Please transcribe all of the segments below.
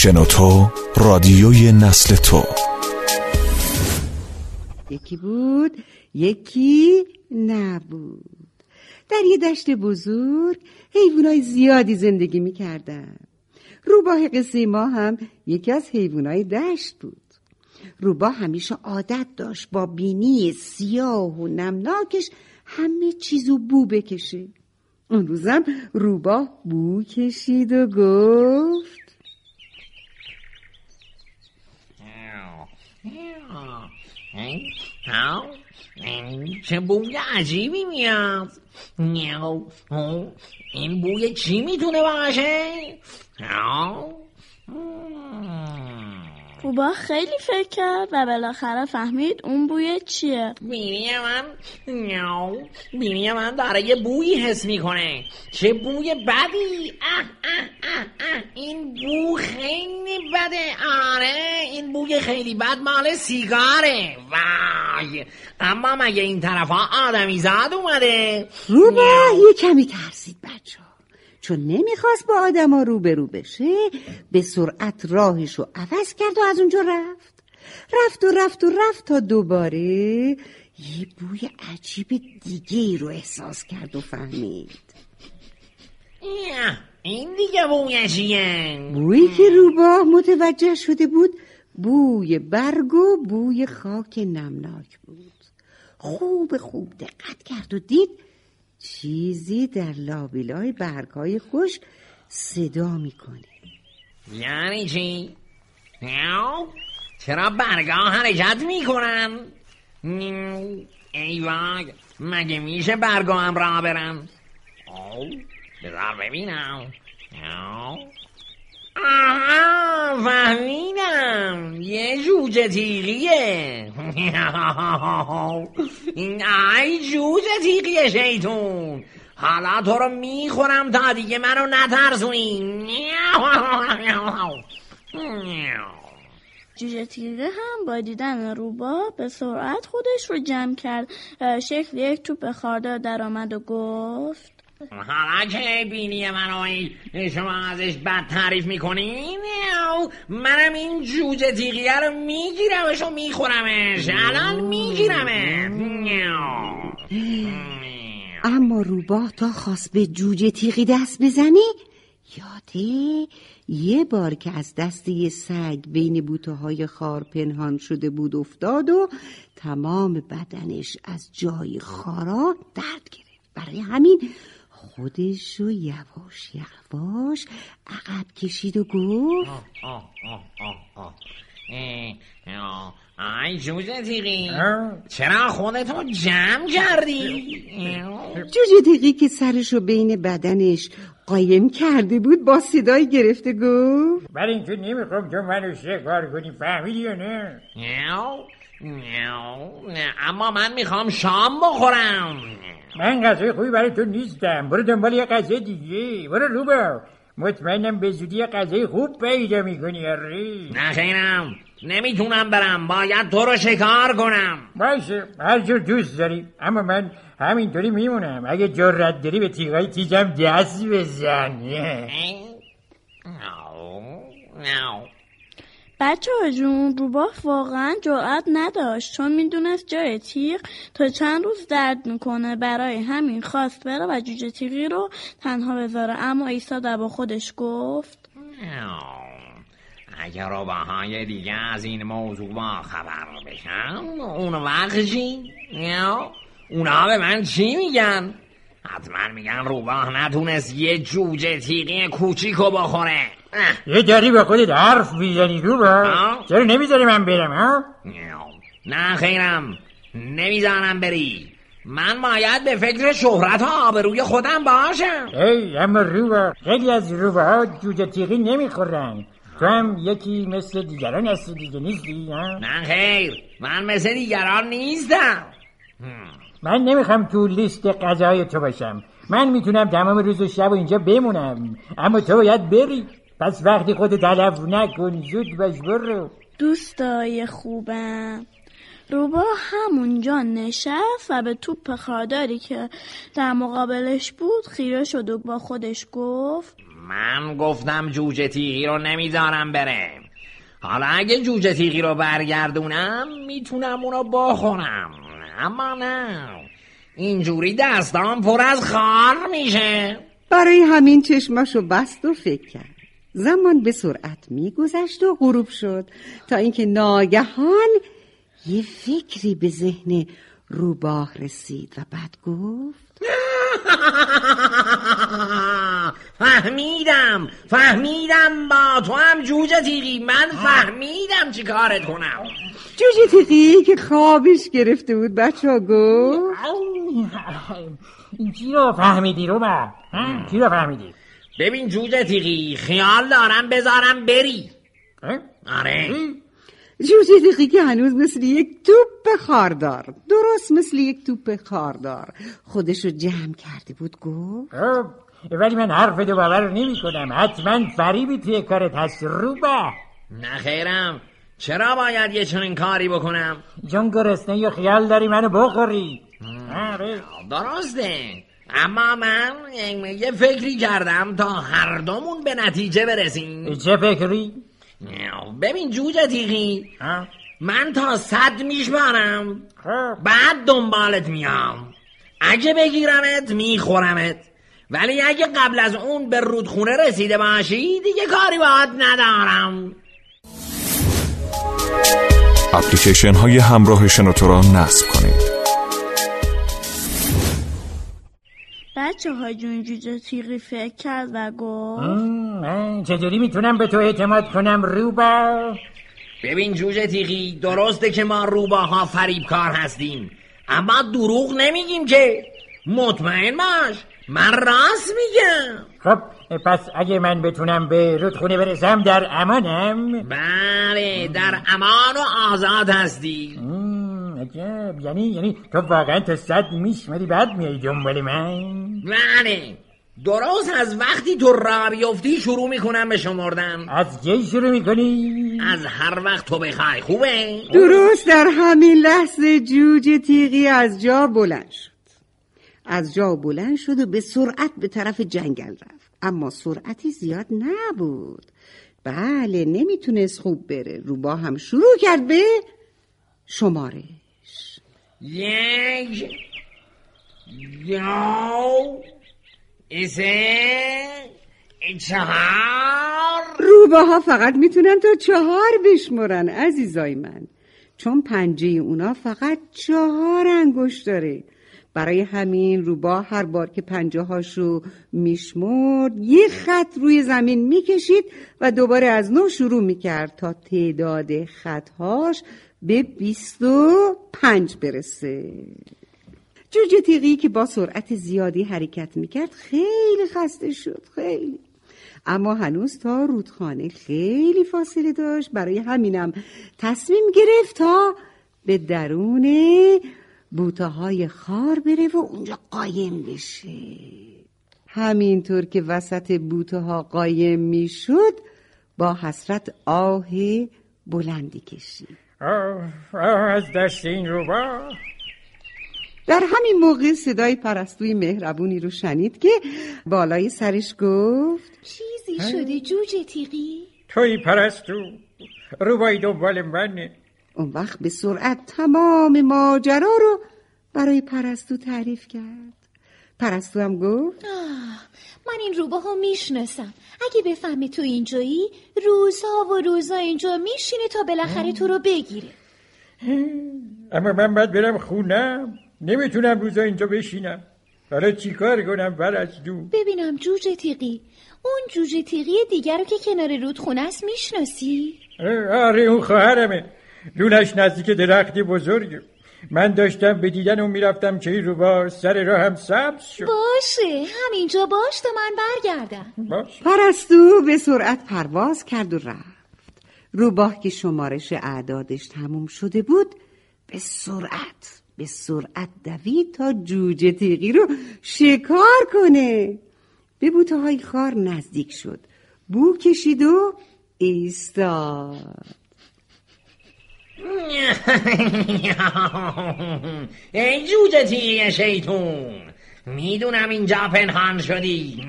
شنوتو رادیوی نسل تو. یکی بود یکی نبود. در یه دشت بزرگ حیوانای زیادی زندگی می‌کردن. روباه قصه ما هم یکی از حیوانای دشت بود. روباه همیشه عادت داشت با بینی سیاه و نمناکش همه چیزو بو بکشه. اون روزم روباه بو کشید و گفت چه بوی عجیبی میاد این بوی چی می‌تونه باشه روبا خیلی فکر کرد و بالاخره فهمید اون بوی چیه بینی من بینی من داره یه بویی حس می‌کنه چه بوی بدی اه اه اه اه. این بو خیلی بده آره خیلی بد مال سیگاره. وای. اما مگه این طرف ها آدمی زاد اومده؟ روبا یه کمی ترسید بچه چون نمی‌خواست با آدما روبرو بشه به سرعت راهشو عوض کرد و از اونجا رفت. رفت و رفت و رفت تا دوباره یه بوی عجیب دیگه ای رو احساس کرد و فهمید. این دیگه بوی چیه بویی که روباه متوجه شده بود بوی برگ و بوی خاک نمناک بود خوب خوب دقت کرد و دید چیزی در لابیلای برگهای خوش صدا می‌کنه یعنی چی؟ چرا برگا حرکت می‌کنن؟ ای مگه میشه برگا هم را برن؟ بذار ببینم آها فهمیدم. یه جوجه تیغیه. ای جوجه تیغی شیطون. حالا تو رو می‌خورم تا دیگه منو نترسونی. جوجه تیغه هم با دیدن روبا به سرعت خودش رو جمع کرد. شکل یک توپ خاردار در آمد و گفت حالا که بینی منو شما ازش بد تعریف می‌کنین؟ منم این جوجه تیغیه رو میگیرمش و میخورمش. الان میگیرمه اما روباه تا خواست به جوجه تیغی دست بزنی یاده یه بار که از دست یه سگ بین بوته های خار پنهان شده بود افتاد و تمام بدنش از جای خارا درد گرفت. برای همین خودش رو یواش یواش عقب کشید و گفت ای جوجه تیغی چرا خودتو جمع کردی؟ جوجه تیغی که سرشو بین بدنش قایم کرده بود با صدای گرفته گفت برای اینکه نمی‌خوام تو منو شکار کنی فهمیدی یا نه؟ نه اما من می‌خوام شام بخورم. من غذای خوبی برای تو نیستم. برو دنبال یه غذای دیگه. برو روبا مطمئنم به زودی یه غذای خوب پیدا می‌کنی آره. نه خیرم. نمی‌تونم برم. باید تو رو شکار کنم. باشه. هر جور دوست داری. اما من همینطوری میمونم. اگه جرأت داری به تیغای تیجم دست بزن بچه ها جون روباه واقعا جرأت نداشت چون می‌دونست جای تیغ تا چند روز درد می‌کنه برای همین خواست بره و جوجه تیغی رو تنها بذاره اما ایسا با خودش گفت اگر روباهای دیگه از این موضوع با خبر بشن اون وقت چی؟ اونا به من چی میگن؟ حتما میگن روباه نتونست یه جوجه تیغی کوچیکو بخوره یه داری به خودت حرف می‌زنی روبا چرا نمی‌ذاری من برم ها؟ نه خیرم نمی‌زنم بری من باید به فکر شهرت ها آبروی خودم باشم ای اما روبا خیلی از روباها جوجه تیغی نمی‌خورن تو هم یکی مثل دیگران هستی دیگه نیستی ها؟ نه خیر من مثل دیگران نیستم من نمی‌خوام تو لیست غذای تو باشم من می‌تونم تمام روز و شب و اینجا بمونم اما تو باید بری پس وقتی خود تلف نکن زود باش برو دوستای خوبم روبا همونجا نشست و به توپ خارداری که در مقابلش بود خیره شد و با خودش گفت من گفتم جوجه تیغی رو نمی‌ذارم بره حالا اگه جوجه تیغی رو برگردونم می‌تونم اونو بخورم. اما نه اینجوری دستام پر از خار میشه. برای همین چشماشو بست و فکر کرد. زمان به سرعت میگذشت و غروب شد تا اینکه ناگهان یه فکری به ذهن روباه رسید و بعد گفت فهمیدم فهمیدم با تو هم جوجه تیغی. من فهمیدم چی کارت کنم. جوجه تیغی که خوابش گرفته بود بچه ها گفت این چی رو فهمیدی رو با چی رو فهمیدی؟ ببین جوجه تیغی خیال دارم بذارم بری؟ آره. جوجه تیغی که هنوز مثل یک توپ خاردار درست مثل یک توپ خاردار خودشو جمع کرده بود گفت. خب ولی من حرف دو باور نمی کنم حتما فریبی توی کارت هست رو با نه خیرم. چرا باید یه چنین کاری بکنم؟ چون گرسنه یا خیال داری منو بخوری؟ آره. درسته. اما من یه فکری کردم تا هر دومون به نتیجه برسیم. چه فکری؟ ببین جوجه تیغی. ها؟ من تا صد میشمارم. خب. بعد دنبالت میام. اگه بگیرمت میخورمت. ولی اگه قبل از اون به رودخونه رسیده باشی دیگه کاری باید ندارم. اپلیکیشن های همراه شنوتو را نصب کنید. بچه ها جون جوجه تیغی فکر کرد و گفت من چجوری می‌تونم به تو اعتماد کنم رو با ببین جوجه تیغی درسته که ما روباها فریبکار هستیم اما دروغ نمیگیم که. مطمئن باش من راست میگم. خب پس اگه من بتونم به رودخونه برسم در امانم؟ بله در امان و آزاد هستی. عجب یعنی یعنی تو واقعا تا صد میشمری بعد میای دنبال من؟ بله. درست از وقتی تو را بیفتی شروع می‌کنم به شمردن از کی شروع می‌کنی؟ از هر وقت تو بخوای خوبه؟ درست در همین لحظه جوجه تیغی از جا بلند شد. از جا بلند شد و به سرعت به طرف جنگل رفت. اما سرعتی زیاد نبود. بله نمی‌تونست خوب بره. روبا هم شروع کرد به شمارش یک دو سه چهار روباها فقط می‌تونن تا چهار بشمرن عزیزای من. چون پنجه اونا فقط چهار انگشت داره. برای همین روبا هر بار که پنجه هاشو میشمرد یه خط روی زمین می‌کشید و دوباره از نو شروع می‌کرد تا تعداد خطهاش به بیست و پنج برسه. جوجه تیغی که با سرعت زیادی حرکت می‌کرد خیلی خسته شد خیلی. اما هنوز تا رودخانه خیلی فاصله داشت. برای همینم تصمیم گرفت تا به درون بوته های خار بره و اونجا قایم بشه. همینطور که وسط بوته ها قایم می‌شد با حسرت آه بلندی کشید. از دست این رو با. در همین موقع صدای پرستوی مهربونی رو شنید که بالای سرش گفت چیزی شده جوجه تیغی؟ توی پرستو روبایی دنبال منه اون وقت به سرعت تمام ماجرا رو برای پرستو تعریف کرد. پرستو هم گفت. آه من این روباها می‌شناسم. اگه بفهمه تو اینجایی روزها و روزها اینجا میشینه تا بالاخره تو رو بگیره. اما من باید برم خونم. نمی‌تونم روزا اینجا بشینم. حالا چیکار کنم پرستو ببینم جوجه تیغی. اون جوجه تیغی دیگر رو که کنار رودخونه است می‌شناسی؟ آره اون خواهرمه. لونش نزدیک درختی بزرگه من داشتم به دیدن اون می‌رفتم که این روبا سر راه هم سبز شد. باشه همینجا باش تا من برگردم. باش. پرستو به سرعت پرواز کرد و رفت. روباه که شمارش اعدادش تموم شده بود به سرعت به سرعت دوید تا جوجه تیغی رو شکار کنه. به بوته های خار نزدیک شد. بو کشید و ایستاد. ای جوجه تیری شیطون می‌دونم اینجا پنهان شدی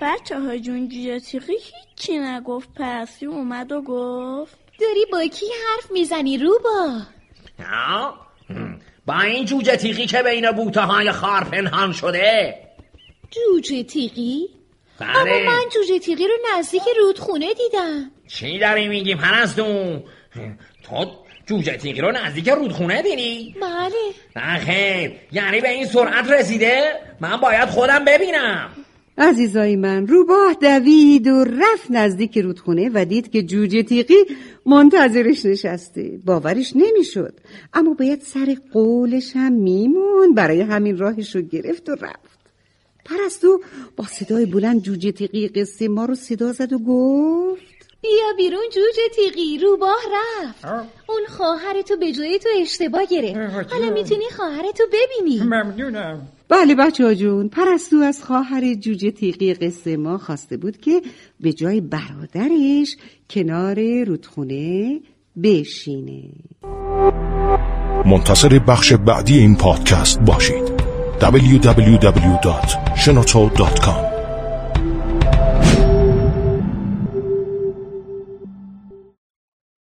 بچه های جون جوجه تیغی هیچی نگفت. پرسی اومد و گفت. داری با کی حرف می‌زنی روبا؟ با این جوجه تیغی که بین بوته های خار پنهان شده. جوجه تیغی؟ بله. اما من جوجه تیغی رو نزدیک رودخونه دیدم. چی داری میگی پرستون تو جوجه تیغی رو نزدیک رودخونه دیدی؟ بله. نه خیر یعنی به این سرعت رسیده؟ من باید خودم ببینم. عزیزای من روباه دوید و رفت نزدیک رودخونه و دید که جوجه تیغی منتظرش نشسته. باورش نمی‌شد. اما باید سر قولش هم میمون برای همین راهش رو گرفت و رفت. پرستو با صدای بلند جوجه تیغی قصه ما رو صدا زد و گفت بیا بیرون جوجه تیغی روباه رفت. اون خواهر تو به جای تو اشتباه گرفت. حالا می‌تونی خواهر تو ببینی. ممنونم. بله بچه ها جون پرستو از خواهر جوجه تیغی قصه ما خواسته بود که به جای برادرش کنار رودخونه بشینه. منتظر بخش بعدی این پادکست. باشید. www.shenoto.com